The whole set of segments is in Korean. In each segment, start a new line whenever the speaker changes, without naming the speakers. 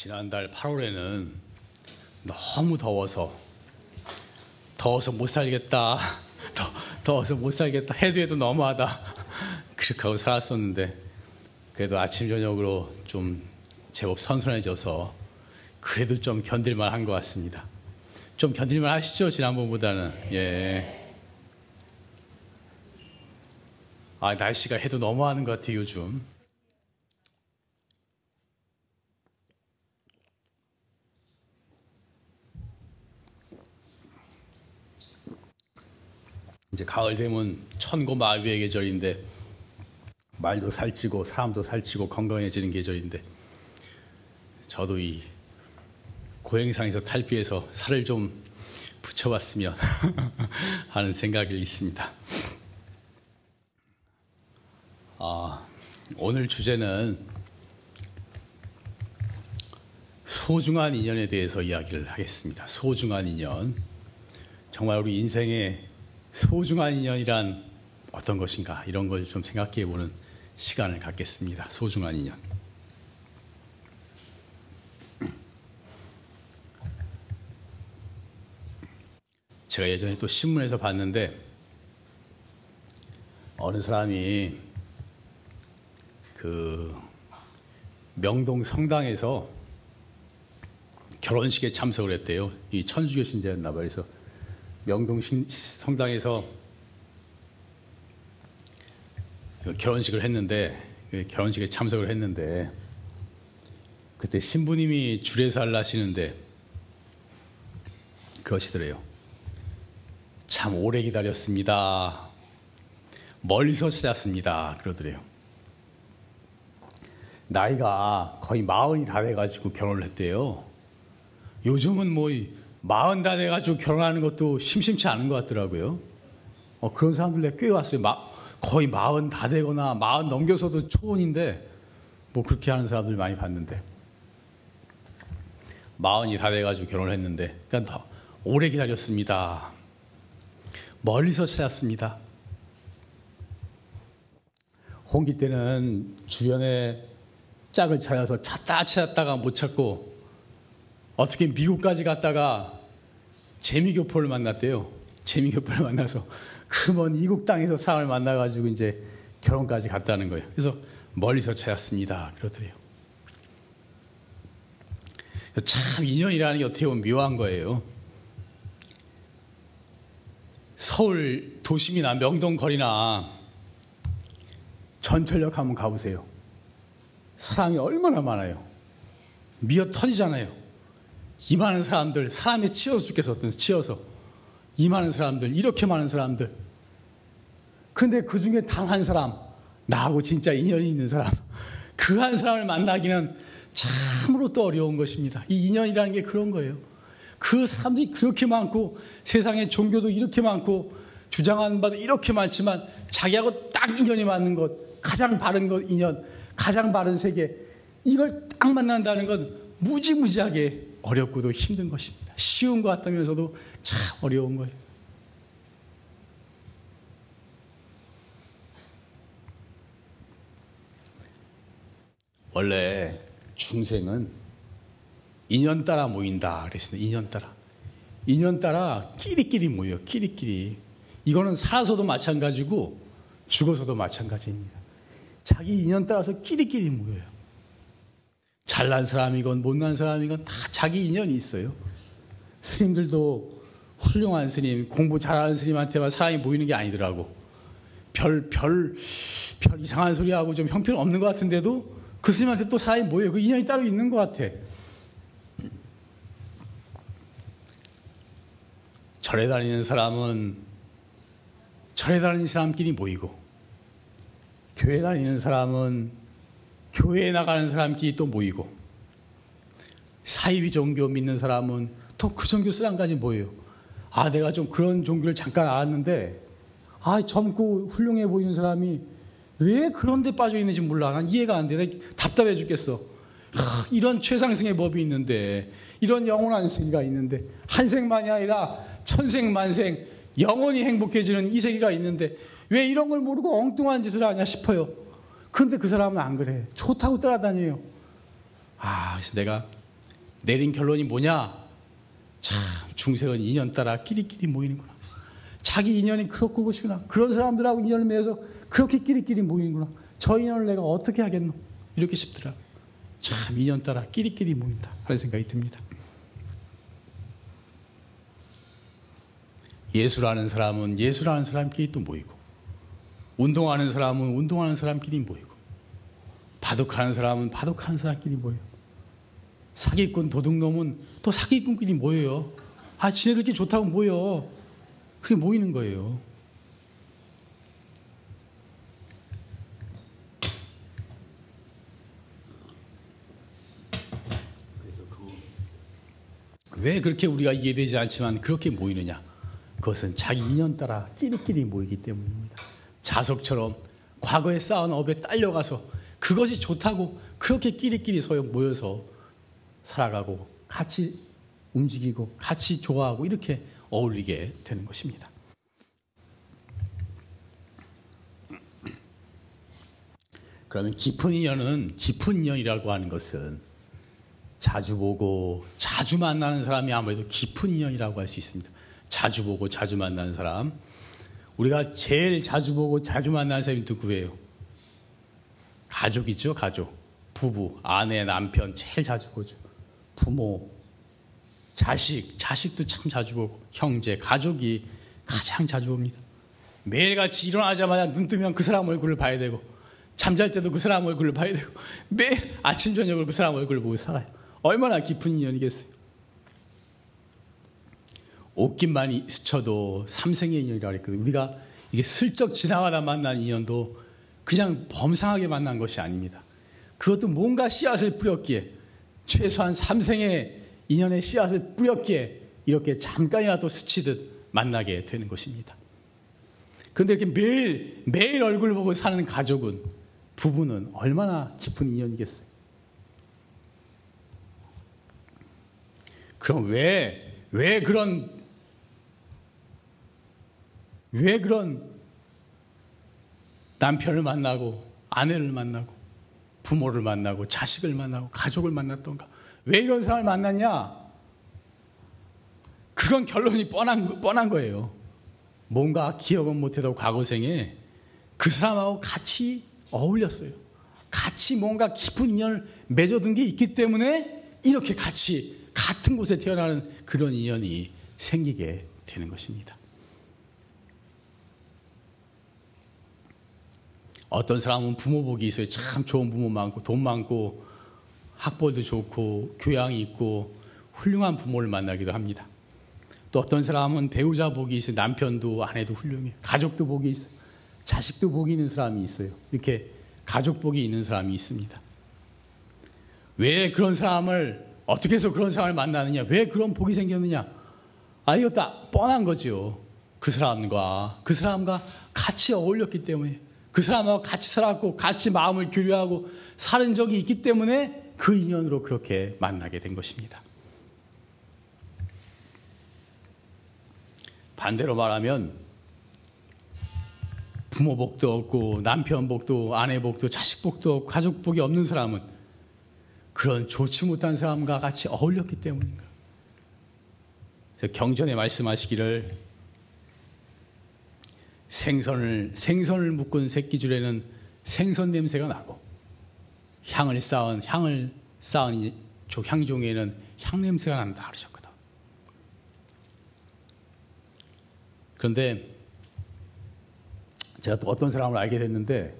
지난달 8월에는 너무 더워서 더워서 못 살겠다. 더, 더워서 못 살겠다. 해도 해도 너무하다. 그렇게 하고 살았었는데 그래도 아침 저녁으로 좀 제법 선선해져서 그래도 좀 견딜만 한 것 같습니다. 좀 견딜만 하시죠 지난번보다는 예. 아 날씨가 해도 너무하는 것 같아요 요즘. 이제 가을 되면 천고 마비의 계절인데 말도 살찌고 사람도 살찌고 건강해지는 계절인데 저도 이 고행상에서 탈피해서 살을 좀 붙여봤으면 하는 생각이 있습니다. 아, 오늘 주제는 소중한 인연에 대해서 이야기를 하겠습니다. 소중한 인연. 정말 우리 인생에 소중한 인연이란 어떤 것인가 이런 걸 좀 생각해 보는 시간을 갖겠습니다. 소중한 인연. 제가 예전에 또 신문에서 봤는데 어느 사람이 그 명동 성당에서 결혼식에 참석을 했대요. 이 천주교 신자였나 봐요. 그래서 명동 성당에서 그 결혼식을 했는데 그 결혼식에 참석을 했는데 그때 신부님이 줄에서 하시는데 그러시더래요. 참 오래 기다렸습니다. 멀리서 찾았습니다. 그러더래요. 나이가 거의 마흔이 다 돼가지고 결혼을 했대요. 요즘은 뭐 마흔 다 돼가지고 결혼하는 것도 심심치 않은 것 같더라고요. 어, 그런 사람들 내가 꽤 왔어요. 마, 거의 마흔 다 되거나 마흔 넘겨서도 초혼인데 뭐 그렇게 하는 사람들 많이 봤는데 마흔이 다 돼가지고 결혼을 했는데 그러니까 오래 기다렸습니다. 멀리서 찾았습니다. 홍기 때는 주변에 짝을 찾아서 찾다 찾았다가 못 찾고 어떻게 미국까지 갔다가 재미교포를 만났대요. 재미교포를 만나서 그 먼 이국 땅에서 사람을 만나가지고 이제 결혼까지 갔다는 거예요. 그래서 멀리서 찾았습니다. 그러더래요. 참 인연이라는 게 어떻게 보면 묘한 거예요. 서울 도심이나 명동 거리나 전철역 한번 가보세요. 사람이 얼마나 많아요. 미어 터지잖아요. 이 많은 사람들, 사람이 치여서 죽겠어, 치여서. 이 많은 사람들, 이렇게 많은 사람들. 근데 그 중에 단 한 사람, 나하고 진짜 인연이 있는 사람, 그 한 사람을 만나기는 참으로 또 어려운 것입니다. 이 인연이라는 게 그런 거예요. 그 사람들이 그렇게 많고, 세상에 종교도 이렇게 많고, 주장하는 바도 이렇게 많지만, 자기하고 딱 인연이 맞는 것, 가장 바른 것, 인연, 가장 바른 세계, 이걸 딱 만난다는 건 무지무지하게 어렵고도 힘든 것입니다. 쉬운 것 같다면서도 참 어려운 거예요. 원래 중생은 인연 따라 모인다 그랬습니다. 인연 따라. 인연 따라 끼리끼리 모여. 끼리끼리. 이거는 살아서도 마찬가지고 죽어서도 마찬가지입니다. 자기 인연 따라서 끼리끼리 모여요. 잘난 사람이건 못난 사람이건 다 자기 인연이 있어요. 스님들도 훌륭한 스님, 공부 잘하는 스님한테만 사람이 모이는 게 아니더라고. 별, 별, 별 이상한 소리하고 좀 형편 없는 것 같은데도 그 스님한테 또 사람이 모여요. 그 인연이 따로 있는 것 같아. 절에 다니는 사람은 절에 다니는 사람끼리 모이고, 교회 다니는 사람은 교회에 나가는 사람끼리 또 모이고 사이비 종교 믿는 사람은 또 그 종교 사람까지 모여요. 아, 내가 좀 그런 종교를 잠깐 알았는데 아, 젊고 훌륭해 보이는 사람이 왜 그런 데 빠져 있는지 몰라. 난 이해가 안 돼. 나 답답해 죽겠어. 아, 이런 최상승의 법이 있는데 이런 영원한 세계가 있는데 한 생만이 아니라 천생 만생 영원히 행복해지는 이 세계가 있는데 왜 이런 걸 모르고 엉뚱한 짓을 하냐 싶어요. 그런데 그 사람은 안 그래. 좋다고 따라다녀요. 아, 그래서 내가 내린 결론이 뭐냐? 참 중생은 인연 따라 끼리끼리 모이는구나. 자기 인연이 그렇고 것이구나. 그런 사람들하고 인연을 맺어서 그렇게 끼리끼리 모이는구나. 저 인연을 내가 어떻게 하겠노? 이렇게 싶더라고요. 참 인연 따라 끼리끼리 모인다 하는 생각이 듭니다. 예수라는 사람은 예수라는 사람끼리 또 모이고 운동하는 사람은 운동하는 사람끼리 모이고 바둑하는 사람은 바둑하는 사람끼리 모여요. 사기꾼 도둑놈은 또 사기꾼끼리 모여요. 아 지네들끼리 좋다고 모여. 그게 모이는 거예요. 왜 그렇게 우리가 이해되지 않지만 그렇게 모이느냐? 그것은 자기 인연 따라 끼리끼리 모이기 때문입니다. 자석처럼 과거에 쌓은 업에 딸려가서 그것이 좋다고 그렇게 끼리끼리 소용 모여서 살아가고 같이 움직이고 같이 좋아하고 이렇게 어울리게 되는 것입니다. 그러면 깊은 인연은 깊은 인연이라고 하는 것은 자주 보고 자주 만나는 사람이 아무래도 깊은 인연이라고 할 수 있습니다. 자주 보고 자주 만나는 사람. 우리가 제일 자주 보고 자주 만나는 사람이 누구예요? 가족이죠, 가족. 부부, 아내, 남편 제일 자주 보죠. 부모, 자식, 자식도 참 자주 보고 형제, 가족이 가장 자주 봅니다. 매일같이 일어나자마자 눈 뜨면 그 사람 얼굴을 봐야 되고 잠잘 때도 그 사람 얼굴을 봐야 되고 매일 아침 저녁을 그 사람 얼굴을 보고 살아요. 얼마나 깊은 인연이겠어요. 옷깃만 스쳐도 삼생의 인연이라고 그랬거든요. 우리가 이게 슬쩍 지나가다 만난 인연도 그냥 범상하게 만난 것이 아닙니다. 그것도 뭔가 씨앗을 뿌렸기에 최소한 삼생의 인연의 씨앗을 뿌렸기에 이렇게 잠깐이라도 스치듯 만나게 되는 것입니다. 그런데 이렇게 매일 매일 얼굴 보고 사는 가족은 부부는 얼마나 깊은 인연이겠어요. 그럼 왜, 왜 그런, 왜 그런 남편을 만나고, 아내를 만나고, 부모를 만나고, 자식을 만나고, 가족을 만났던가? 왜 이런 사람을 만났냐? 그건 결론이 뻔한, 뻔한 거예요. 뭔가 기억은 못해도 과거생에 그 사람하고 같이 어울렸어요. 같이 뭔가 깊은 인연을 맺어둔 게 있기 때문에 이렇게 같이 같은 곳에 태어나는 그런 인연이 생기게 되는 것입니다. 어떤 사람은 부모 복이 있어요. 참 좋은 부모 많고 돈 많고 학벌도 좋고 교양이 있고 훌륭한 부모를 만나기도 합니다. 또 어떤 사람은 배우자 복이 있어요. 남편도 아내도 훌륭해. 가족도 복이 있어요. 자식도 복이 있는 사람이 있어요. 이렇게 가족 복이 있는 사람이 있습니다. 왜 그런 사람을 어떻게 해서 그런 사람을 만나느냐? 왜 그런 복이 생겼느냐? 아, 이거 다 뻔한 거죠. 그 사람과, 그 사람과 같이 어울렸기 때문에, 그 사람하고 같이 살았고, 같이 마음을 교류하고 사는 적이 있기 때문에 그 인연으로 그렇게 만나게 된 것입니다. 반대로 말하면, 부모 복도 없고, 남편 복도, 아내 복도, 자식 복도 없고, 가족 복이 없는 사람은 그런 좋지 못한 사람과 같이 어울렸기 때문인가. 경전에 말씀하시기를 생선을 생선을 묶은 새끼줄에는 생선 냄새가 나고 향을 쌓은 향을 쌓은 향종에는 향 냄새가 난다 그러셨거든. 그런데 제가 또 어떤 사람을 알게 됐는데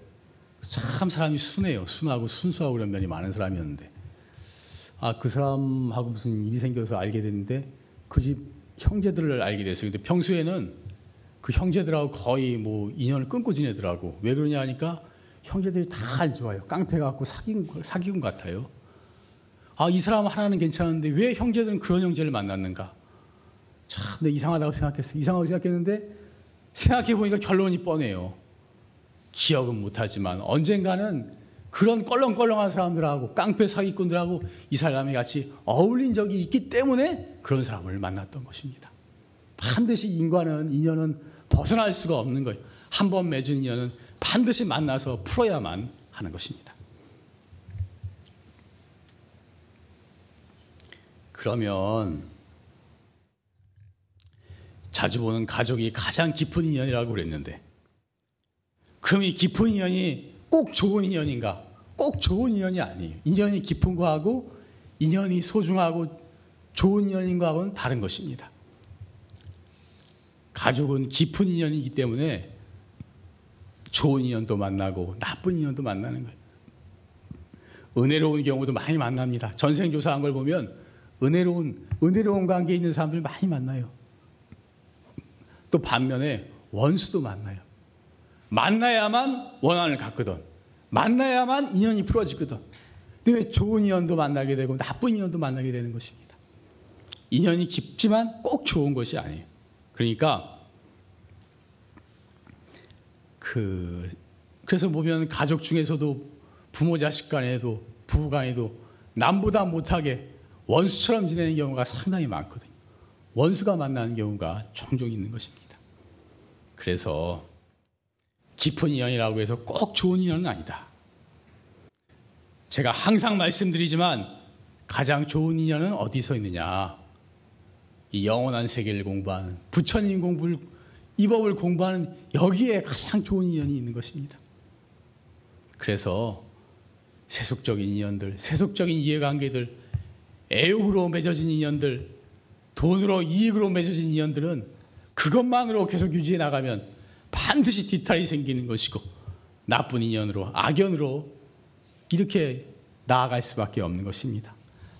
참 사람이 순해요. 순하고 순수하고 그런 면이 많은 사람이었는데 아, 그 사람하고 무슨 일이 생겨서 알게 됐는데 그 집 형제들을 알게 됐어요. 근데 평소에는 그 형제들하고 거의 뭐 인연을 끊고 지내더라고. 왜 그러냐 하니까 형제들이 다 안 좋아요. 깡패 같고 사기꾼, 사기꾼 같아요. 아, 이 사람 하나는 괜찮은데 왜 형제들은 그런 형제를 만났는가? 참, 내 이상하다고 생각했어요. 이상하고 생각했는데 생각해 보니까 결론이 뻔해요. 기억은 못하지만 언젠가는 그런 껄렁껄렁한 사람들하고 깡패 사기꾼들하고 이 사람이 같이 어울린 적이 있기 때문에 그런 사람을 만났던 것입니다. 반드시 인과는 인연은 벗어날 수가 없는 거예요. 한 번 맺은 인연은 반드시 만나서 풀어야만 하는 것입니다. 그러면 자주 보는 가족이 가장 깊은 인연이라고 그랬는데 그럼 이 깊은 인연이 꼭 좋은 인연인가? 꼭 좋은 인연이 아니에요. 인연이 깊은 거하고 인연이 소중하고 좋은 인연인 거하고는 다른 것입니다. 가족은 깊은 인연이기 때문에 좋은 인연도 만나고 나쁜 인연도 만나는 거예요. 은혜로운 경우도 많이 만납니다. 전생조사한 걸 보면 은혜로운, 은혜로운 관계에 있는 사람들 많이 만나요. 또 반면에 원수도 만나요. 만나야만 원한을 갖거든. 만나야만 인연이 풀어지거든. 근데 왜 좋은 인연도 만나게 되고 나쁜 인연도 만나게 되는 것입니다. 인연이 깊지만 꼭 좋은 것이 아니에요. 그러니까 그 그래서 보면 가족 중에서도 부모 자식 간에도 부부 간에도 남보다 못하게 원수처럼 지내는 경우가 상당히 많거든요. 원수가 만나는 경우가 종종 있는 것입니다. 그래서 깊은 인연이라고 해서 꼭 좋은 인연은 아니다. 제가 항상 말씀드리지만 가장 좋은 인연은 어디서 있느냐? 이 영원한 세계를 공부하는 부처님 공부를 이 법을 공부하는 여기에 가장 좋은 인연이 있는 것입니다. 그래서 세속적인 인연들, 세속적인 이해관계들, 애욕으로 맺어진 인연들, 돈으로 이익으로 맺어진 인연들은 그것만으로 계속 유지해 나가면 반드시 뒤탈이 생기는 것이고 나쁜 인연으로 악연으로 이렇게 나아갈 수밖에 없는 것입니다.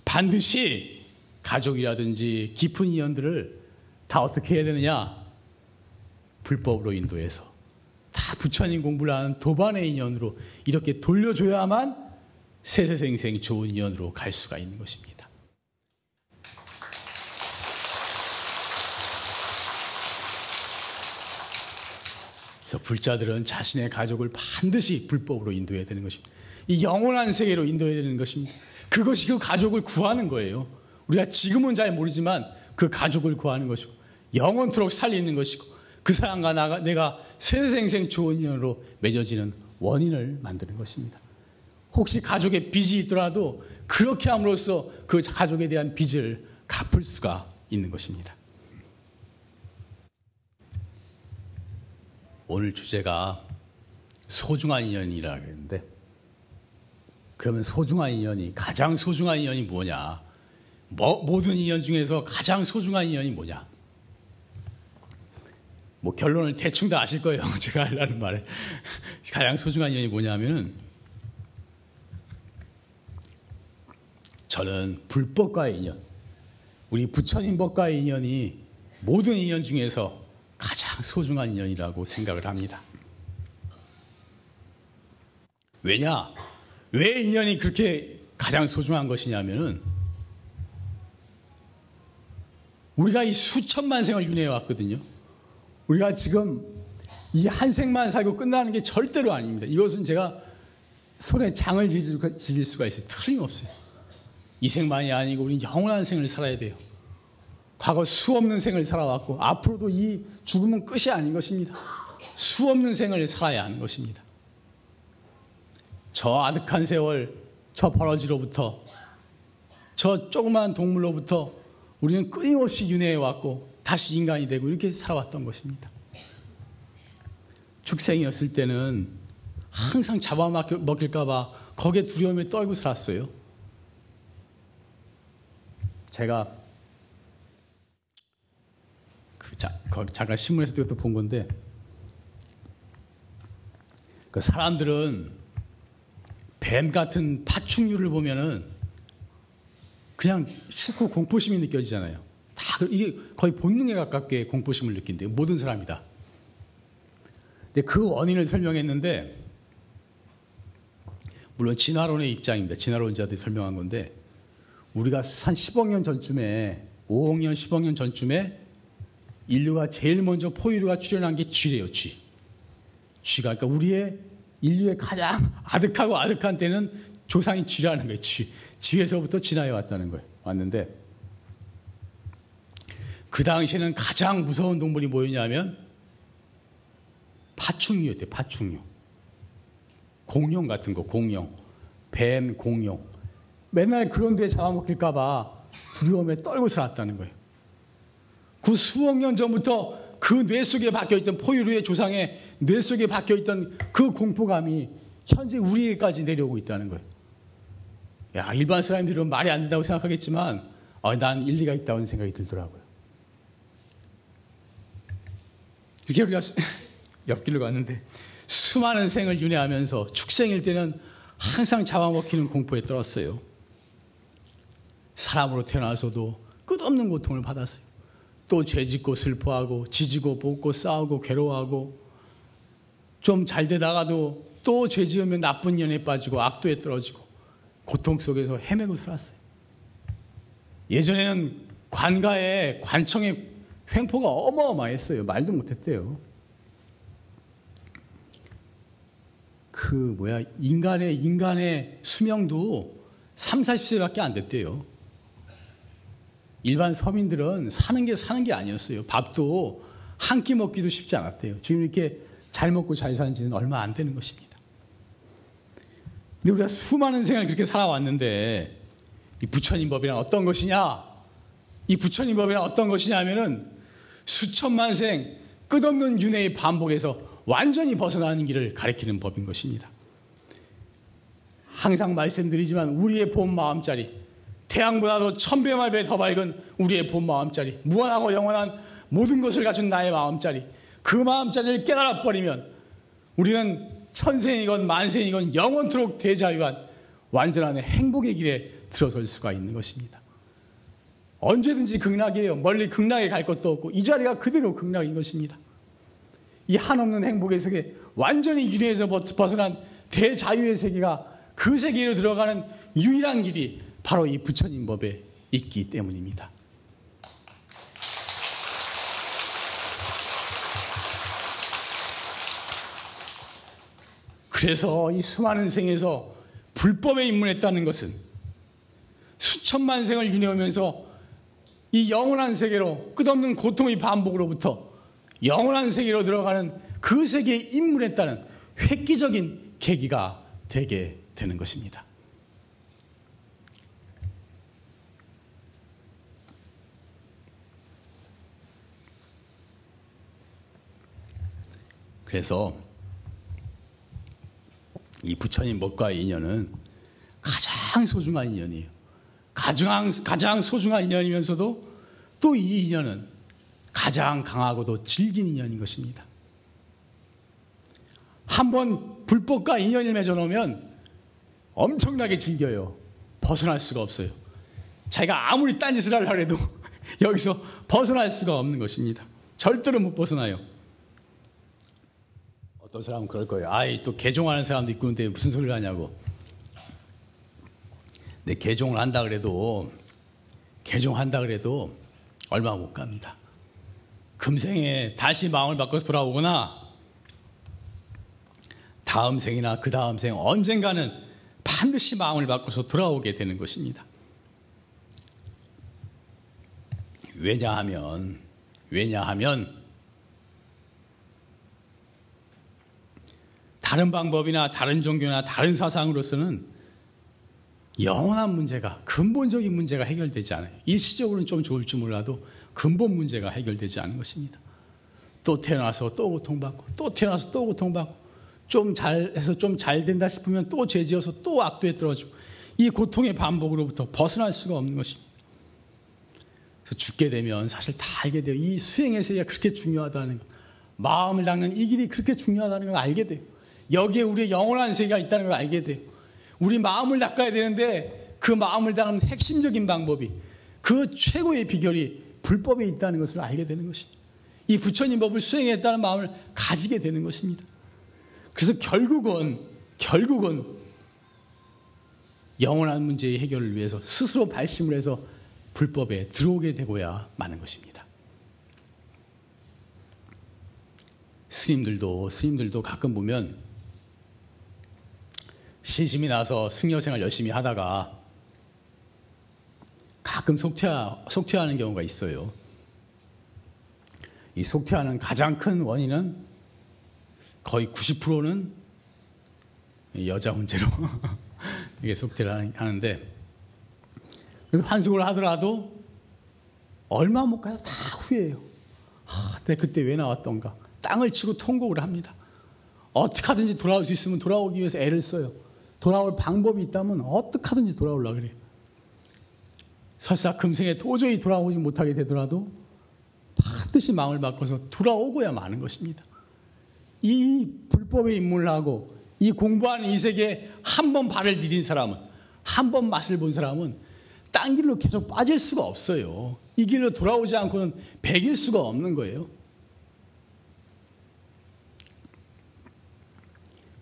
반드시 가족이라든지 깊은 인연들을 다 어떻게 해야 되느냐? 불법으로 인도해서 다 부처님 공부를 하는 도반의 인연으로 이렇게 돌려줘야만 세세생생 좋은 인연으로 갈 수가 있는 것입니다. 그래서 불자들은 자신의 가족을 반드시 불법으로 인도해야 되는 것입니다. 이 영원한 세계로 인도해야 되는 것입니다. 그것이 그 가족을 구하는 거예요. 우리가 지금은 잘 모르지만 그 가족을 구하는 것이고 영원토록 살리는 것이고 그 사람과 나가, 내가 세생생 좋은 인연으로 맺어지는 원인을 만드는 것입니다. 혹시 가족에 빚이 있더라도 그렇게 함으로써 그 가족에 대한 빚을 갚을 수가 있는 것입니다. 오늘 주제가 소중한 인연이라고 했는데 그러면 소중한 인연이 가장 소중한 인연이 뭐냐? 뭐, 모든 인연 중에서 가장 소중한 인연이 뭐냐? 뭐 결론을 대충 다 아실 거예요. 제가 하려는 말에 가장 소중한 인연이 뭐냐면은 저는 불법과의 인연, 우리 부처님 법과의 인연이 모든 인연 중에서 가장 소중한 인연이라고 생각을 합니다. 왜냐? 왜 인연이 그렇게 가장 소중한 것이냐면은 우리가 이 수천만 생을 윤회해 왔거든요. 우리가 지금 이 한 생만 살고 끝나는 게 절대로 아닙니다. 이것은 제가 손에 장을 지질 수가 있어요. 틀림없어요. 이 생만이 아니고 우리는 영원한 생을 살아야 돼요. 과거 수 없는 생을 살아왔고 앞으로도 이 죽음은 끝이 아닌 것입니다. 수 없는 생을 살아야 하는 것입니다. 저 아득한 세월, 저 버러지로부터, 저 조그만 동물로부터 우리는 끊임없이 윤회해 왔고 다시 인간이 되고 이렇게 살아왔던 것입니다. 축생이었을 때는 항상 잡아먹힐까봐 거기에 두려움에 떨고 살았어요. 제가 그 자, 잠깐 신문에서 또 본 건데 그 사람들은 뱀 같은 파충류를 보면은 그냥 싫고 공포심이 느껴지잖아요. 다 그, 이게 거의 본능에 가깝게 공포심을 느낀대요. 모든 사람이 다. 근데 그 원인을 설명했는데 물론 진화론의 입장입니다. 진화론자들이 설명한 건데 우리가 한 10억 년 전쯤에 5억 년, 10억 년 전쯤에 인류가 제일 먼저 포유류가 출현한 게 쥐래요, 쥐. 쥐가 그러니까 우리의 인류의 가장 아득하고 아득한 때는 조상이 쥐라는 거예요, 쥐. 쥐에서부터 진화해 왔다는 거예요. 왔는데 그 당시에는 가장 무서운 동물이 뭐였냐면 파충류였대요, 파충류. 공룡 같은 거, 공룡. 뱀, 공룡. 맨날 그런 데 잡아먹힐까 봐 두려움에 떨고 살았다는 거예요. 그 수억 년 전부터 그 뇌 속에 박혀 있던 포유류의 조상의 뇌 속에 박혀 있던 그 공포감이 현재 우리에게까지 내려오고 있다는 거예요. 야, 일반 사람들은 말이 안 된다고 생각하겠지만, 어, 난 일리가 있다는 생각이 들더라고요. 이렇게 우리가 옆길로 갔는데, 수많은 생을 윤회하면서 축생일 때는 항상 잡아먹히는 공포에 떨었어요. 사람으로 태어나서도 끝없는 고통을 받았어요. 또 죄짓고 슬퍼하고 지지고 볶고 싸우고 괴로워하고 좀 잘 되다가도 또 죄지으면 나쁜 년에 빠지고 악도에 떨어지고 고통 속에서 헤매고 살았어요. 예전에는 관가에 관청의 횡포가 어마어마했어요. 말도 못했대요. 그 뭐야 인간의 인간의 수명도 3, 40세밖에 안 됐대요. 일반 서민들은 사는 게 사는 게 아니었어요. 밥도 한 끼 먹기도 쉽지 않았대요. 이렇게 잘 먹고 잘 사는 지는 얼마 안 되는 것입니다. 근데 우리가 수많은 생을 그렇게 살아왔는데 이 부처님 법이란 어떤 것이냐? 이 부처님 법이란 어떤 것이냐 하면은 수천만 생 끝없는 윤회의 반복에서 완전히 벗어나는 길을 가리키는 법인 것입니다. 항상 말씀드리지만 우리의 본 마음자리 태양보다도 천배만 배 더 밝은 우리의 본 마음자리 무한하고 영원한 모든 것을 갖춘 나의 마음자리 그 마음자리를 깨달아 버리면 우리는 천생이건 만생이건 영원토록 대자유한 완전한 행복의 길에 들어설 수가 있는 것입니다. 언제든지 극락이에요. 멀리 극락에 갈 것도 없고 이 자리가 그대로 극락인 것입니다. 이 한없는 행복의 세계, 완전히 유리에서 벗어난 대자유의 세계가 그 세계로 들어가는 유일한 길이 바로 이 부처님 법에 있기 때문입니다. 그래서 이 수많은 생에서 불법에 입문했다는 것은 수천만 생을 유뇌하면서 이 영원한 세계로 끝없는 고통의 반복으로부터 영원한 세계로 들어가는 그 세계에 입문했다는 획기적인 계기가 되게 되는 것입니다. 그래서 이 부처님 법과의 인연은 가장 소중한 인연이에요. 가장, 가장 소중한 인연이면서도 또 이 인연은 가장 강하고도 질긴 인연인 것입니다. 한번 불법과 인연을 맺어놓으면 엄청나게 즐겨요. 벗어날 수가 없어요. 자기가 아무리 딴짓을 하려 해도 여기서 벗어날 수가 없는 것입니다. 절대로 못 벗어나요. 어떤 사람은 그럴 거예요. 아이, 또 개종하는 사람도 있고, 근데 무슨 소리를 하냐고. 근데 개종을 한다 그래도, 개종한다 그래도 얼마 못 갑니다. 금생에 다시 마음을 바꿔서 돌아오거나, 다음 생이나 그 다음 생, 언젠가는 반드시 마음을 바꿔서 돌아오게 되는 것입니다. 왜냐하면, 왜냐하면, 다른 방법이나 다른 종교나 다른 사상으로서는 영원한 문제가 근본적인 문제가 해결되지 않아요. 일시적으로는 좀 좋을지 몰라도 근본 문제가 해결되지 않은 것입니다. 또 태어나서 또 고통받고 또 태어나서 또 고통받고 좀 잘해서 좀 잘 된다 싶으면 또 죄지어서 또 악도에 떨어지고 이 고통의 반복으로부터 벗어날 수가 없는 것입니다. 그래서 죽게 되면 사실 다 알게 돼요. 이 수행의 세계가 그렇게 중요하다는 것. 마음을 닦는 이 길이 그렇게 중요하다는 걸 알게 돼요. 여기에 우리의 영원한 세계가 있다는 걸 알게 돼요. 우리 마음을 닦아야 되는데 그 마음을 닦는 핵심적인 방법이 그 최고의 비결이 불법에 있다는 것을 알게 되는 것입니다. 이 부처님 법을 수행했다는 마음을 가지게 되는 것입니다. 그래서 결국은 결국은 영원한 문제의 해결을 위해서 스스로 발심을 해서 불법에 들어오게 되고야 마는 것입니다. 스님들도 스님들도 가끔 보면 시심이 나서 승려생활 열심히 하다가 가끔 속퇴하, 속퇴하는 경우가 있어요. 이 속퇴하는 가장 큰 원인은 거의 90%는 여자 문제로 이게 속퇴를 하는데 그래서 환승을 하더라도 얼마 못 가서 다 후회해요. 아, 내가 그때 왜 나왔던가. 땅을 치고 통곡을 합니다. 어떻게 하든지 돌아올 수 있으면 돌아오기 위해서 애를 써요. 돌아올 방법이 있다면 어떻게 하든지 돌아오려고 그래요. 설사 금생에 도저히 돌아오지 못하게 되더라도 반드시 마음을 바꿔서 돌아오고야 마는 것입니다. 이 불법에 입문을 하고 이 공부하는 이 세계에 한 번 발을 디딘 사람은 한 번 맛을 본 사람은 딴 길로 계속 빠질 수가 없어요. 이 길로 돌아오지 않고는 배길 수가 없는 거예요.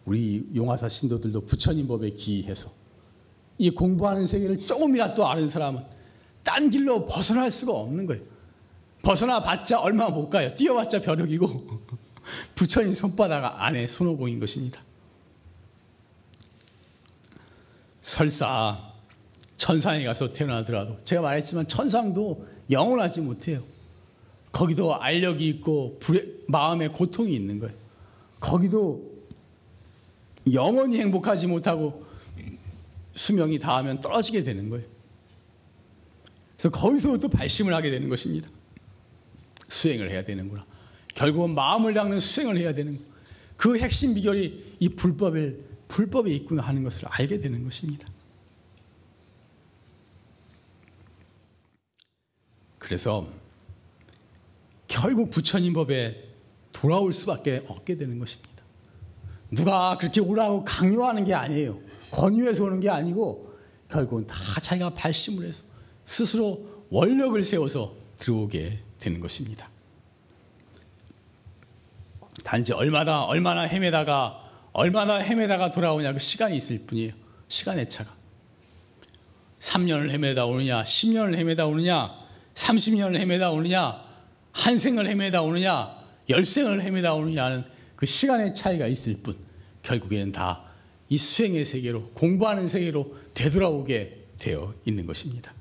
우리 용화사 신도들도 부처님 법에 기해서 이 공부하는 세계를 조금이라도 아는 사람은 딴 길로 벗어날 수가 없는 거예요. 벗어나 봤자 얼마 못 가요. 뛰어봤자 벼룩이고 부처님 손바닥 안에 손오공인 것입니다. 설사 천상에 가서 태어나더라도 제가 말했지만 천상도 영원하지 못해요. 거기도 알력이 있고 불의, 마음에 고통이 있는 거예요. 거기도 영원히 행복하지 못하고 수명이 닿으면 떨어지게 되는 거예요. 그래서 거기서부터 발심을 하게 되는 것입니다. 수행을 해야 되는구나. 결국은 마음을 닦는 수행을 해야 되는 그 핵심 비결이 이 불법을 불법에 있구나 하는 것을 알게 되는 것입니다. 그래서 결국 부처님 법에 돌아올 수밖에 없게 되는 것입니다. 누가 그렇게 오라고 강요하는 게 아니에요. 권유해서 오는 게 아니고 결국은 다 자기가 발심을 해서 스스로 원력을 세워서 들어오게 되는 것입니다. 단지 얼마나 얼마나 헤매다가 얼마나 헤매다가 돌아오냐 그 시간이 있을 뿐이에요. 시간의 차가. 3년을 헤매다 오느냐, 10년을 헤매다 오느냐, 30년을 헤매다 오느냐, 한 생을 헤매다 오느냐, 열생을 헤매다 오느냐는 그 시간의 차이가 있을 뿐 결국에는 다 이 수행의 세계로 공부하는 세계로 되돌아오게 되어 있는 것입니다.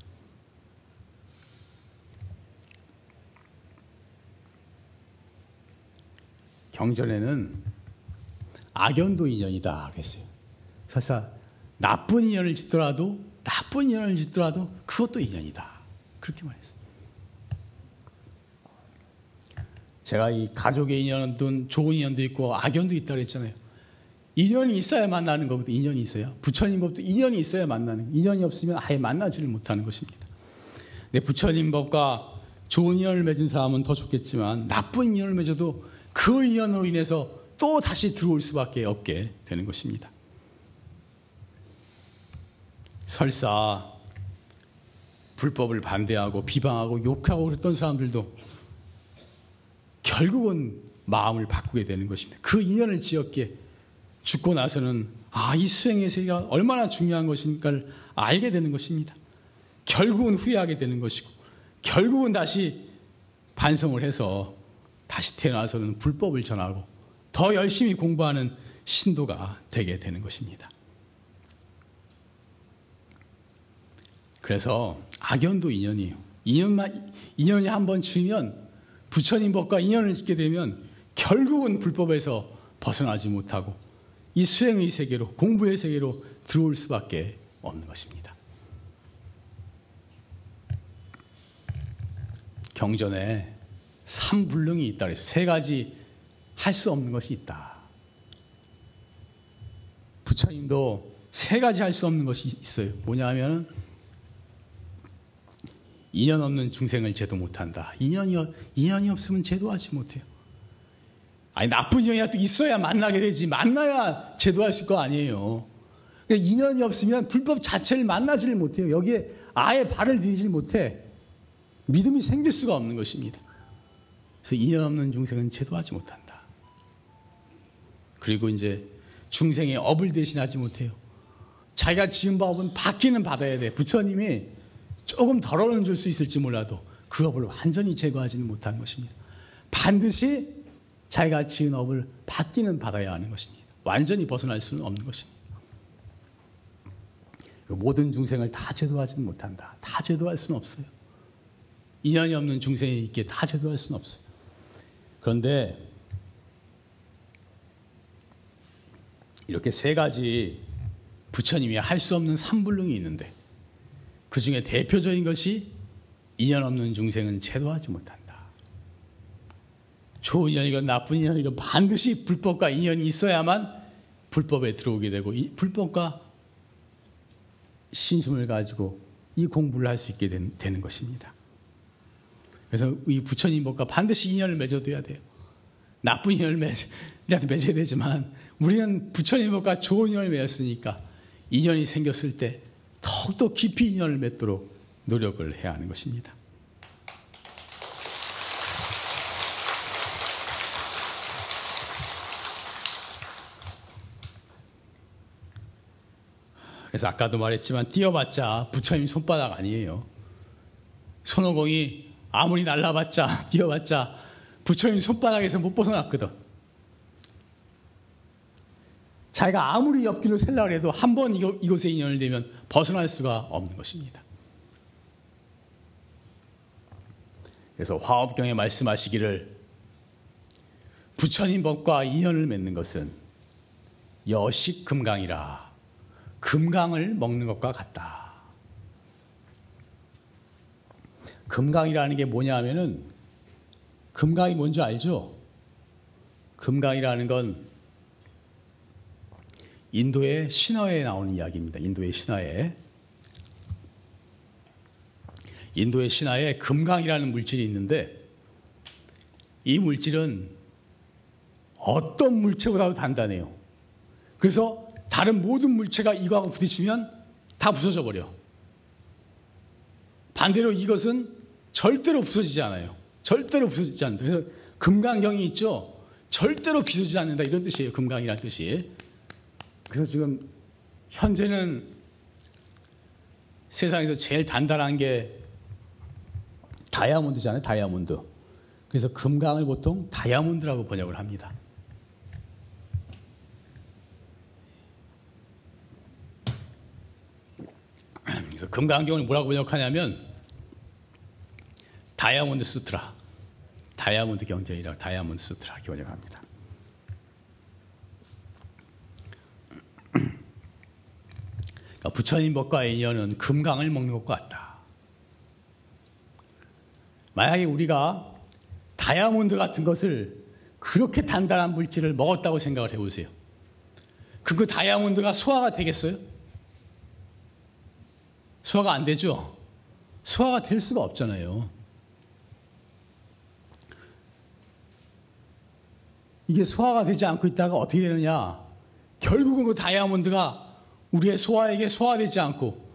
경전에는 악연도 인연이다 그랬어요. 설사 나쁜 인연을 짓더라도 나쁜 인연을 짓더라도 그것도 인연이다. 그렇게 말했어요. 제가 이 가족의 인연도 좋은 인연도 있고 악연도 있다 그랬잖아요. 인연이 있어야 만나는 거거든. 인연이 있어야. 부처님 법도 인연이 있어야 만나는. 인연이 없으면 아예 만나지를 못하는 것입니다. 내 부처님 법과 좋은 인연을 맺은 사람은 더 좋겠지만 나쁜 인연을 맺어도 그 인연으로 인해서 또 다시 들어올 수밖에 없게 되는 것입니다. 설사 불법을 반대하고 비방하고 욕하고 그랬던 사람들도 결국은 마음을 바꾸게 되는 것입니다. 그 인연을 지었기에 죽고 나서는 아, 이 수행의 세계가 얼마나 중요한 것인가를 알게 되는 것입니다. 결국은 후회하게 되는 것이고, 결국은 다시 반성을 해서 다시 태어나서는 불법을 전하고 더 열심히 공부하는 신도가 되게 되는 것입니다. 그래서 악연도 인연이에요. 인연만, 인연이 한번 주면 부처님 법과 인연을 짓게 되면 결국은 불법에서 벗어나지 못하고 이 수행의 세계로, 공부의 세계로 들어올 수밖에 없는 것입니다. 경전에 삼불능이 있다 그래서 세 가지 할 수 없는 것이 있다. 부처님도 세 가지 할 수 없는 것이 있어요. 뭐냐면 인연 없는 중생을 제도 못한다. 인연이 인연이 없으면 제도하지 못해요. 아니 나쁜 인연이 있어야 만나게 되지. 만나야 제도하실 거 아니에요. 그러니까 인연이 없으면 불법 자체를 만나지를 못해요. 여기에 아예 발을 들이질 못해. 믿음이 생길 수가 없는 것입니다. 그래서 인연 없는 중생은 제도하지 못한다. 그리고 이제 중생의 업을 대신하지 못해요. 자기가 지은 법은 받기는 받아야 돼. 부처님이 조금 덜어는 줄수 있을지 몰라도 그 업을 완전히 제거하지는 못하는 것입니다. 반드시 자기가 지은 업을 받기는 받아야 하는 것입니다. 완전히 벗어날 수는 없는 것입니다. 모든 중생을 다 제도하지는 못한다. 다 제도할 수는 없어요. 인연이 없는 중생이 있기에 다 제도할 수는 없어요. 그런데 이렇게 세 가지 부처님이 할 수 없는 삼불능이 있는데 그그 중에 대표적인 것이 인연 없는 중생은 제도하지 못한다. 좋은 인연이건 나쁜 인연이건 반드시 불법과 인연이 있어야만 불법에 들어오게 되고 이 불법과 신심을 가지고 이 공부를 할 수 있게 된, 되는 것입니다. 그래서 이 부처님 법과 반드시 인연을 맺어둬야 돼요. 나쁜 인연을 맺, 맺어야 되지만 우리는 부처님 법과 좋은 인연을 맺었으니까 인연이 생겼을 때 더욱더 깊이 인연을 맺도록 노력을 해야 하는 것입니다. 그래서 아까도 말했지만 뛰어봤자 부처님 손바닥 아니에요. 손오공이 아무리 날라봤자 뛰어봤자 부처님 손바닥에서 못 벗어났거든. 자기가 아무리 옆길을 셀라 해도 한 번 이곳에 인연을 되면 벗어날 수가 없는 것입니다. 그래서 화업경에 말씀하시기를 부처님 법과 인연을 맺는 것은 여식 금강이라 금강을 먹는 것과 같다. 금강이라는 게 뭐냐 하면은 금강이 뭔지 알죠? 금강이라는 건 인도의 신화에 나오는 이야기입니다. 인도의 신화에. 인도의 신화에 금강이라는 물질이 있는데 이 물질은 어떤 물체보다도 단단해요. 그래서 다른 모든 물체가 이거하고 부딪히면 다 부서져 버려. 반대로 이것은 절대로 부서지지 않아요. 절대로 부서지지 않는다. 그래서 금강경이 있죠. 절대로 부서지지 않는다 이런 뜻이에요. 금강이라는 뜻이. 그래서 지금 현재는 세상에서 제일 단단한 게 다이아몬드잖아요. 다이아몬드. 그래서 금강을 보통 다이아몬드라고 번역을 합니다. 그래서 금강경을 뭐라고 번역하냐면 다이아몬드 수트라, 다이아몬드 경전이라 다이아몬드 수트라 이렇게 번역합니다. 그러니까 부처님 법과의 인연은 금강을 먹는 것과 같다. 만약에 우리가 다이아몬드 같은 것을 그렇게 단단한 물질을 먹었다고 생각을 해보세요. 그 다이아몬드가 소화가 되겠어요? 소화가 안 되죠? 소화가 될 수가 없잖아요. 이게 소화가 되지 않고 있다가 어떻게 되느냐? 결국은 그 다이아몬드가 우리의 소화에게 소화되지 않고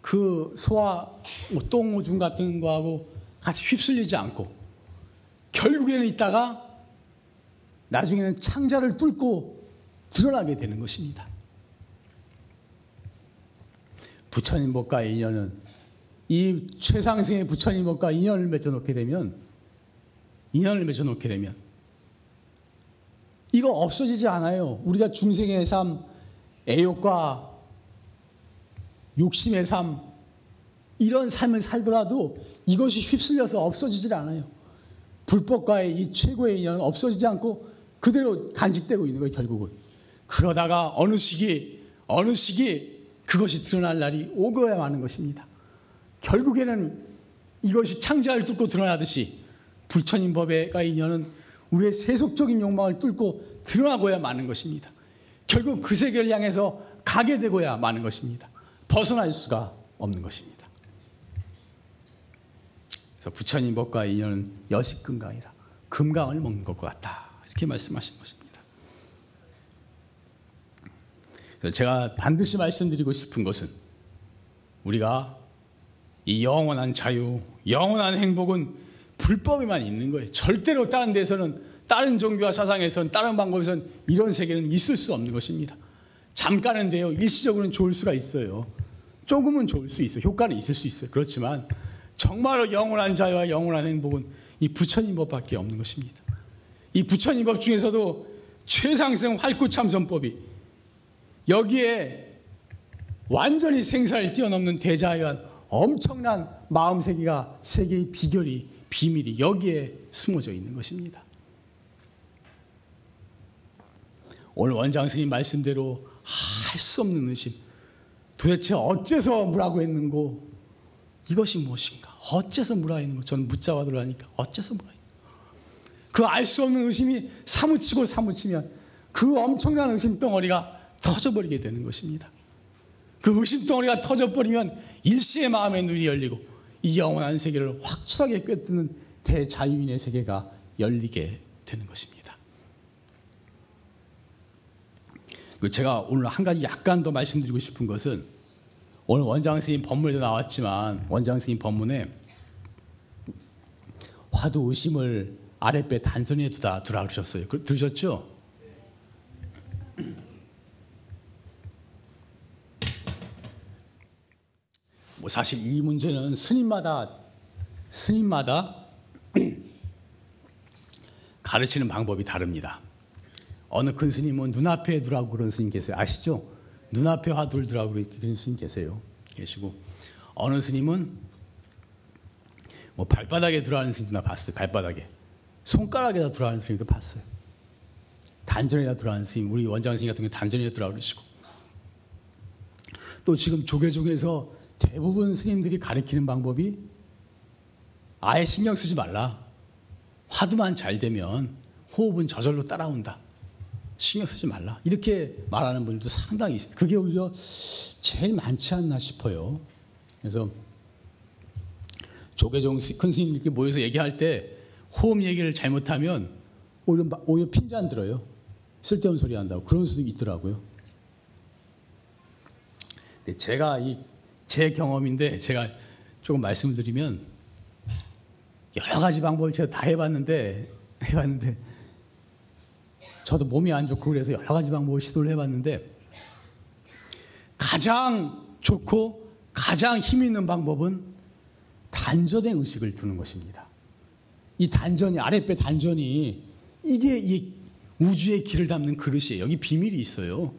그 소화 뭐 똥 오줌 같은 거하고 같이 휩쓸리지 않고 결국에는 있다가 나중에는 창자를 뚫고 드러나게 되는 것입니다. 부처님 법과의 인연은 이 최상승의 부처님 법과 인연을 맺어 놓게 되면 인연을 맺어 놓게 되면 이거 없어지지 않아요. 우리가 중생의 삶 애욕과 욕심의 삶, 이런 삶을 살더라도 이것이 휩쓸려서 없어지질 않아요. 불법과의 이 최고의 인연은 없어지지 않고 그대로 간직되고 있는 거예요, 결국은. 그러다가 어느 시기, 어느 시기 그것이 드러날 날이 오고야 마는 것입니다. 결국에는 이것이 창자를 뚫고 드러나듯이 불천인 법의 인연은 우리의 세속적인 욕망을 뚫고 드러나고야 마는 것입니다. 결국 그 세계를 향해서 가게 되고야 마는 것입니다. 벗어날 수가 없는 것입니다. 그래서 부처님 법과 인연은 여식금강이라 금강을 먹는 것과 같다. 이렇게 말씀하신 것입니다. 제가 반드시 말씀드리고 싶은 것은 우리가 이 영원한 자유, 영원한 행복은 불법에만 있는 거예요. 절대로 다른 데서는 다른 종교와 사상에선 다른 방법에선 이런 세계는 있을 수 없는 것입니다. 잠깐은데요. 일시적으로는 좋을 수가 있어요. 조금은 좋을 수 있어요. 효과는 있을 수 있어요. 그렇지만 정말로 영원한 자유와 영원한 행복은 이 부처님 법밖에 없는 것입니다. 이 부처님 법 중에서도 최상승 활구참선법이 여기에 완전히 생사를 뛰어넘는 대자유한 엄청난 마음 세계가 세계의 비결이 비밀이 여기에 숨어져 있는 것입니다. 오늘 원장 스님 말씀대로 할 수 없는 의심. 도대체 어째서 뭐라고 했는고? 이것이 무엇인가? 어째서 물어있는 거? 저는 묻자와 들으니까 어째서 물어있는 그알 수 없는 의심이 사무치고 사무치면 그 엄청난 의심 덩어리가 터져버리게 되는 것입니다. 그 의심 덩어리가 터져버리면 일시의 마음의 눈이 열리고 이 영원한 세계를 확실하게 꿰뚫는 대자유인의 세계가 열리게 되는 것입니다. 제가 오늘 한 가지 약간 더 말씀드리고 싶은 것은 오늘 원장 스님 법문에도 나왔지만 원장 스님 법문에 화두 의심을 아랫배 단선에 두다 두라 그러셨어요. 들으셨죠? 뭐 사실 이 문제는 스님마다 스님마다 가르치는 방법이 다릅니다. 어느 큰 스님은 눈앞에 두라고 그런 스님 계세요. 아시죠? 눈앞에 화두를 두라고 그런 스님 계세요. 계시고 어느 스님은 뭐 발바닥에 두라는 스님도 봤어요. 발바닥에. 손가락에다 두라는 스님도 봤어요. 단전에다 두라는 스님, 우리 원장 스님 같은 경우 단전에다 두라고 그러시고 또 지금 조계종에서 대부분 스님들이 가르치는 방법이 아예 신경 쓰지 말라. 화두만 잘 되면 호흡은 저절로 따라온다. 신경 쓰지 말라. 이렇게 말하는 분들도 상당히 있어요. 그게 오히려 제일 많지 않나 싶어요. 그래서 조계종 큰 스님들께 모여서 얘기할 때 호흡 얘기를 잘못하면 오히려, 오히려 핀잔 들어요. 쓸데없는 소리 한다고. 그런 수도 있더라고요. 근데 제가 이 제 경험인데 제가 조금 말씀을 드리면 여러 가지 방법을 제가 다 해봤는데 해봤는데 저도 몸이 안 좋고 그래서 여러 가지 방법을 시도를 해봤는데 가장 좋고 가장 힘 있는 방법은 단전의 의식을 두는 것입니다. 이 단전이 아랫배 단전이 이게 이 우주의 길을 담는 그릇이에요. 여기 비밀이 있어요.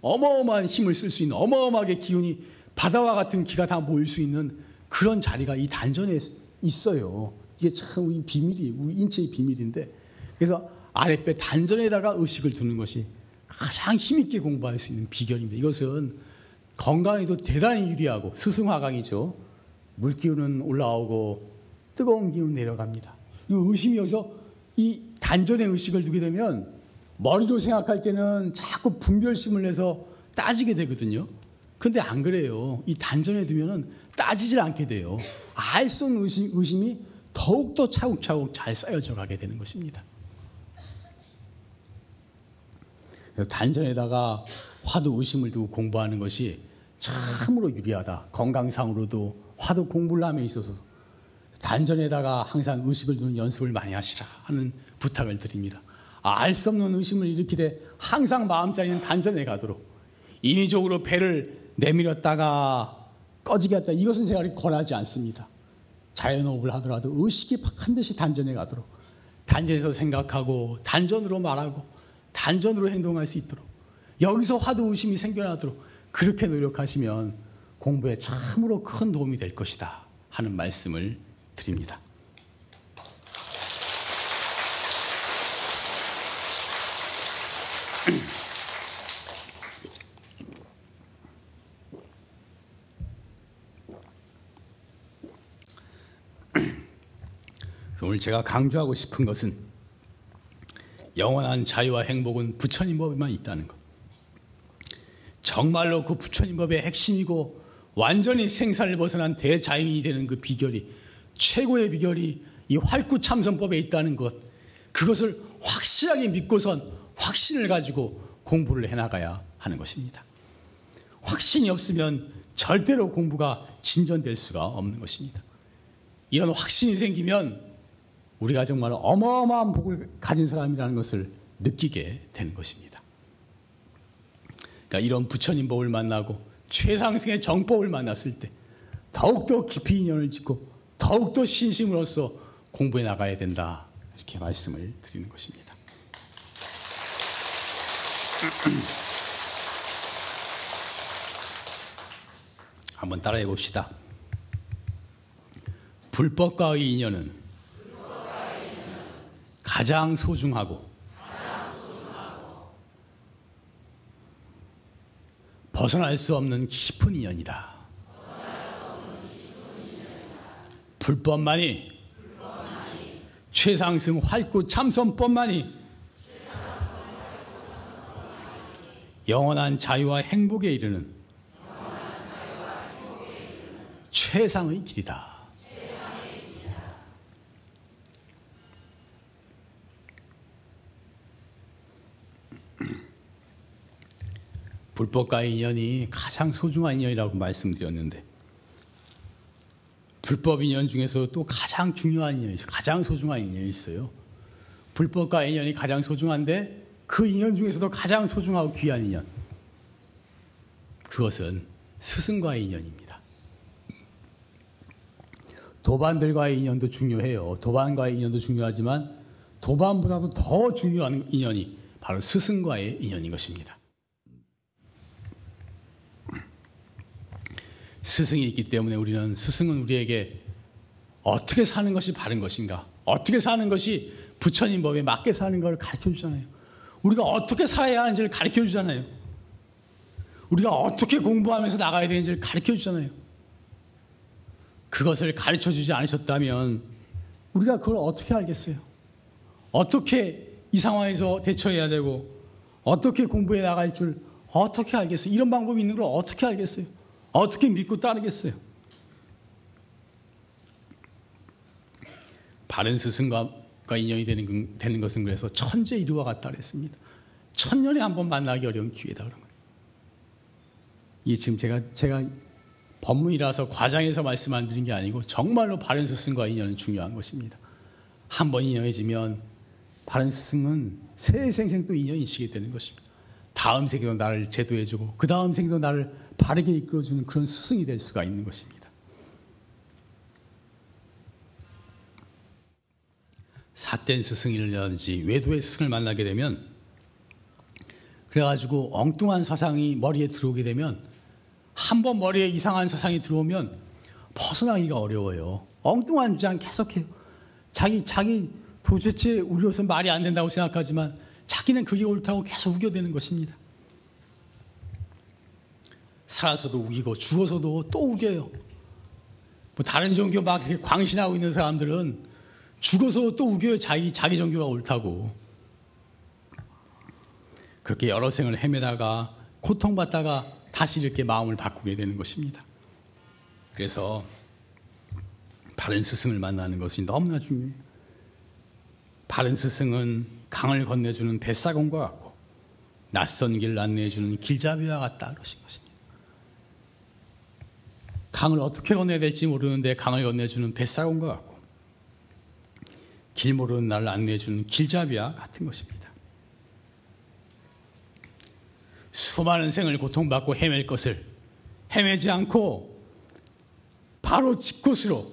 어마어마한 힘을 쓸 수 있는 어마어마하게 기운이 바다와 같은 기가 다 모일 수 있는 그런 자리가 이 단전에 있어요. 이게 참 비밀이에요. 우리 인체의 비밀인데 그래서 아랫배 단전에다가 의식을 두는 것이 가장 힘있게 공부할 수 있는 비결입니다. 이것은 건강에도 대단히 유리하고 스승화강이죠. 물기운은 올라오고 뜨거운 기운 내려갑니다. 이 의심이 여기서 이 단전의 의식을 두게 되면 머리로 생각할 때는 자꾸 분별심을 내서 따지게 되거든요. 근데 안 그래요. 이 단전에 두면은 따지질 않게 돼요. 알수 없는 의심, 의심이 더욱더 차곡차곡 잘 쌓여져 가게 되는 것입니다. 단전에다가 화두 의심을 두고 공부하는 것이 참으로 유리하다. 건강상으로도 화두 공부를 함에 있어서 단전에다가 항상 의식을 두는 연습을 많이 하시라 하는 부탁을 드립니다. 알 수 없는 의심을 일으키되 항상 마음자리는 단전에 가도록 인위적으로 배를 내밀었다가 꺼지게 했다. 이것은 제가 권하지 않습니다. 자연호흡을 하더라도 의식이 반드시 단전에 가도록 단전에서 생각하고 단전으로 말하고 단전으로 행동할 수 있도록 여기서 화두 의심이 생겨나도록 그렇게 노력하시면 공부에 참으로 큰 도움이 될 것이다 하는 말씀을 드립니다. 오늘 제가 강조하고 싶은 것은 영원한 자유와 행복은 부처님 법에만 있다는 것. 정말로 그 부처님 법의 핵심이고 완전히 생사를 벗어난 대자연이 되는 그 비결이 최고의 비결이 이 활구참선법에 있다는 것. 그것을 확실하게 믿고선 확신을 가지고 공부를 해나가야 하는 것입니다. 확신이 없으면 절대로 공부가 진전될 수가 없는 것입니다. 이런 확신이 생기면 우리가 정말 어마어마한 복을 가진 사람이라는 것을 느끼게 되는 것입니다. 그러니까 이런 부처님 법을 만나고 최상승의 정법을 만났을 때 더욱더 깊이 인연을 짓고 더욱더 신심으로써 공부해 나가야 된다. 이렇게 말씀을 드리는 것입니다. 한번 따라해 봅시다. 불법과의 인연은 가장 소중하고 벗어날 수 없는 깊은 인연이다. 불법만이 최상승 활구 참선법만이 영원한 자유와 행복에 이르는 최상의 길이다. 불법과의 인연이 가장 소중한 인연이라고 말씀드렸는데 불법 인연 중에서 또 가장 중요한 인연이 있어요. 가장 소중한 인연이 있어요. 불법과 인연이 가장 소중한데 그 인연 중에서도 가장 소중하고 귀한 인연. 그것은 스승과의 인연입니다. 도반들과의 인연도 중요해요. 도반과의 인연도 중요하지만 도반보다도 더 중요한 인연이 바로 스승과의 인연인 것입니다. 스승이 있기 때문에 우리는 스승은 우리에게 어떻게 사는 것이 바른 것인가, 어떻게 사는 것이 부처님 법에 맞게 사는 것을 가르쳐 주잖아요. 우리가 어떻게 살아야 하는지를 가르쳐 주잖아요. 우리가 어떻게 공부하면서 나가야 되는지를 가르쳐 주잖아요. 그것을 가르쳐 주지 않으셨다면 우리가 그걸 어떻게 알겠어요? 어떻게 이 상황에서 대처해야 되고 어떻게 공부해 나갈 줄 어떻게 알겠어요? 이런 방법이 있는 걸 어떻게 알겠어요? 어떻게 믿고 따르겠어요? 바른 스승과 인연이 되는, 되는 것은 그래서 천재 이루와 같다 그랬습니다. 천년에 한 번 만나기 어려운 기회다 그런 거예요. 이게 지금 제가 제가 법문이라서 과장해서 말씀 안 드린 게 아니고 정말로 바른 스승과 인연은 중요한 것입니다. 한 번 인연해지면 바른 스승은 새 생생 또 인연이 있게 되는 것입니다. 다음 생에도 나를 제도해주고 그 다음 생에도 나를 바르게 이끌어주는 그런 스승이 될 수가 있는 것입니다. 삿된 스승이라든지 외도의 스승을 만나게 되면 그래가지고 엉뚱한 사상이 머리에 들어오게 되면 한 번 머리에 이상한 사상이 들어오면 벗어나기가 어려워요. 엉뚱한 주장 계속해요. 자기 자기 도대체 우리로서 말이 안 된다고 생각하지만 자기는 그게 옳다고 계속 우겨대는 것입니다. 살아서도 우기고 죽어서도 또 우겨요. 뭐 다른 종교 막 광신하고 있는 사람들은 죽어서 또 우겨요. 자기 자기 종교가 옳다고. 그렇게 여러 생을 헤매다가 고통받다가 다시 이렇게 마음을 바꾸게 되는 것입니다. 그래서 바른 스승을 만나는 것이 너무나 중요해요. 바른 스승은 강을 건네주는 뱃사공과 같고 낯선 길을 안내해주는 길잡이와 같다 그러신 것입니다. 강을 어떻게 건너야 될지 모르는데 강을 건네주는 뱃사공과 같고 길 모르는 나를 안내해주는 길잡이와 같은 것입니다. 수많은 생을 고통받고 헤맬 것을 헤매지 않고 바로 직곳으로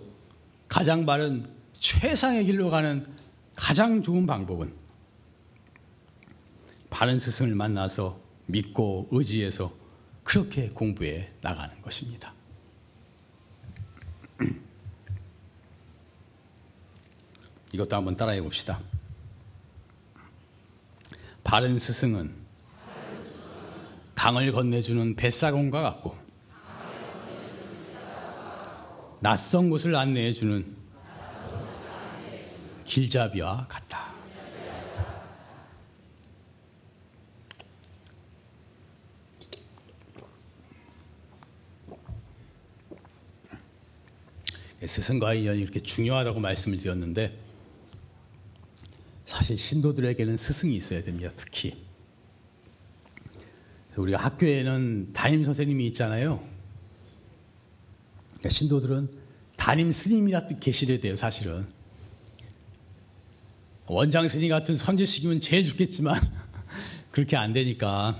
가장 바른 최상의 길로 가는 가장 좋은 방법은 바른 스승을 만나서 믿고 의지해서 그렇게 공부해 나가는 것입니다. 이것도 한번 따라해 봅시다. 바른 스승은 강을 건네주는 뱃사공과 같고 낯선 곳을 안내해 주는 길잡이와 같다. 스승과의 인연이 이렇게 중요하다고 말씀을 드렸는데 사실 신도들에게는 스승이 있어야 됩니다. 특히 우리가 학교에는 담임 선생님이 있잖아요. 그러니까 신도들은 담임 스님이라 계시려야 돼요. 사실은 원장 스님 같은 선지식이면 제일 좋겠지만 그렇게 안 되니까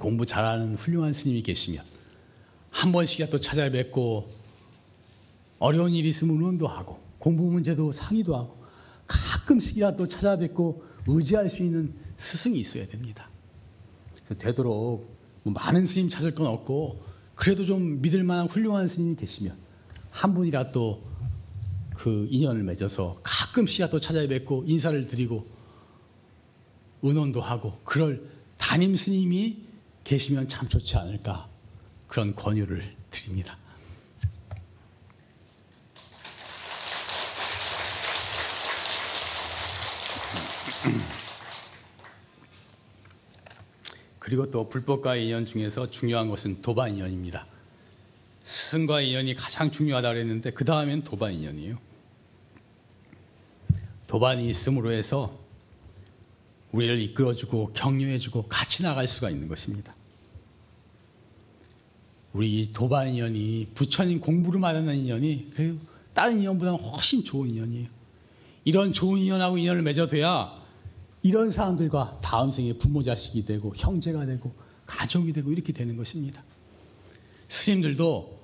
공부 잘하는 훌륭한 스님이 계시면 한 번씩이라도 찾아뵙고 어려운 일이 있으면 의논도 하고 공부 문제도 상의도 하고 가끔씩이라도 찾아뵙고 의지할 수 있는 스승이 있어야 됩니다. 되도록 뭐 많은 스님 찾을 건 없고 그래도 좀 믿을 만한 훌륭한 스님이 계시면 한 분이라도 그 인연을 맺어서 가끔씩이라도 찾아뵙고 인사를 드리고 의논도 하고 그럴 담임 스님이 계시면 참 좋지 않을까 그런 권유를 드립니다. 그리고 또 불법과의 인연 중에서 중요한 것은 도반 인연입니다. 스승과의 인연이 가장 중요하다 그랬는데 그 다음엔 도반 인연이에요. 도반이 있음으로 해서 우리를 이끌어주고 격려해주고 같이 나갈 수가 있는 것입니다. 우리 도반 인연이 부처님 공부를 만나는 인연이 다른 인연보다는 훨씬 좋은 인연이에요. 이런 좋은 인연하고 인연을 맺어둬야 이런 사람들과 다음 생에 부모 자식이 되고 형제가 되고 가족이 되고 이렇게 되는 것입니다. 스님들도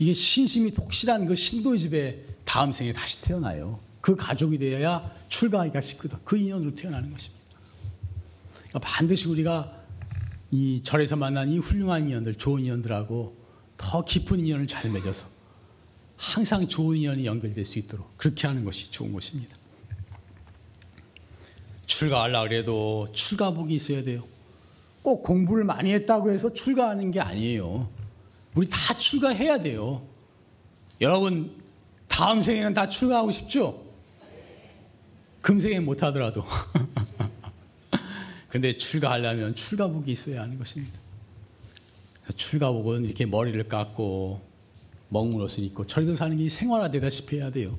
이게 신심이 독실한 그 신도의 집에 다음 생에 다시 태어나요. 그 가족이 되어야 출가하기가 쉽거든. 그 인연으로 태어나는 것입니다. 그러니까 반드시 우리가 이 절에서 만난 이 훌륭한 인연들, 좋은 인연들하고 더 깊은 인연을 잘 맺어서 항상 좋은 인연이 연결될 수 있도록 그렇게 하는 것이 좋은 것입니다. 출가하려 그래도 출가복이 있어야 돼요. 꼭 공부를 많이 했다고 해서 출가하는 게 아니에요. 우리 다 출가해야 돼요. 여러분 다음 생에는 다 출가하고 싶죠? 금생에 못 하더라도. 근데 출가하려면 출가복이 있어야 하는 것입니다. 출가복은 이렇게 머리를 깎고 먹물 옷을 입고 절도 사는 게 생활화되다시피 해야 돼요.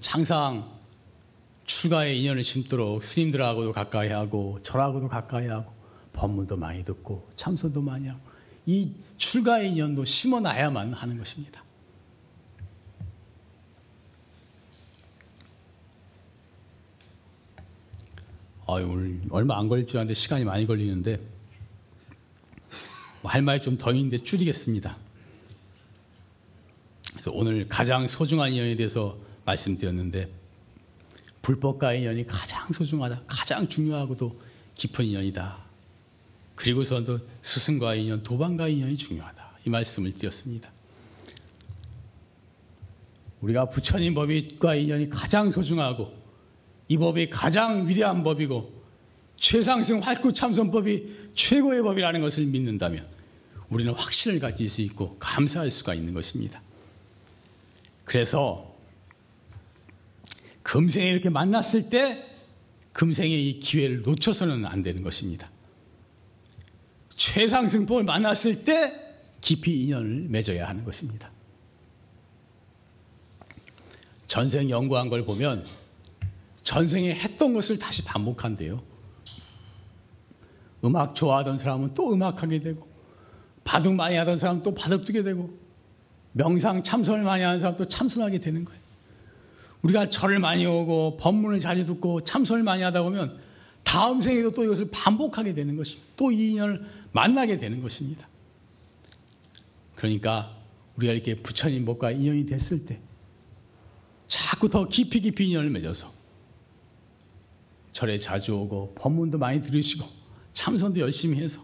장상 출가의 인연을 심도록 스님들하고도 가까이 하고 절하고도 가까이 하고 법문도 많이 듣고 참선도 많이 하고 이 출가의 인연도 심어놔야만 하는 것입니다. 아유, 오늘 얼마 안 걸릴 줄 알았는데 시간이 많이 걸리는데 뭐할 말이 좀 더 있는데 줄이겠습니다. 그래서 오늘 가장 소중한 인연에 대해서 말씀드렸는데 불법과의 인연이 가장 소중하다. 가장 중요하고도 깊은 인연이다. 그리고서도 스승과의 인연, 도반과의 인연이 중요하다. 이 말씀을 드렸습니다. 우리가 부처님 법과 인연이 가장 소중하고 이 법이 가장 위대한 법이고 최상승 활구 참선법이 최고의 법이라는 것을 믿는다면 우리는 확신을 가질 수 있고 감사할 수가 있는 것입니다. 그래서 금생에 이렇게 만났을 때 금생의 이 기회를 놓쳐서는 안 되는 것입니다. 최상승법을 만났을 때 깊이 인연을 맺어야 하는 것입니다. 전생 연구한 걸 보면 전생에 했던 것을 다시 반복한대요. 음악 좋아하던 사람은 또 음악하게 되고, 바둑 많이 하던 사람은 또 바둑 두게 되고, 명상 참선을 많이 하는 사람은 또 참선하게 되는 거예요. 우리가 절을 많이 오고 법문을 자주 듣고 참선을 많이 하다 보면 다음 생에도 또 이것을 반복하게 되는 것입니다. 또 이 인연을 만나게 되는 것입니다. 그러니까 우리가 이렇게 부처님 법과 인연이 됐을 때 자꾸 더 깊이 깊이 인연을 맺어서 절에 자주 오고 법문도 많이 들으시고 참선도 열심히 해서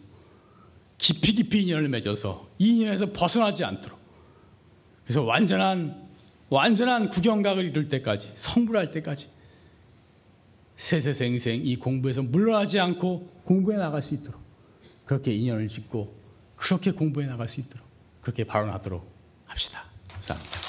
깊이 깊이 인연을 맺어서 이 인연에서 벗어나지 않도록 그래서 완전한 완전한 구경각을 이룰 때까지 성불할 때까지 세세생생 이 공부에서 물러나지 않고 공부해 나갈 수 있도록 그렇게 인연을 짓고 그렇게 공부해 나갈 수 있도록 그렇게 발언하도록 합시다. 감사합니다.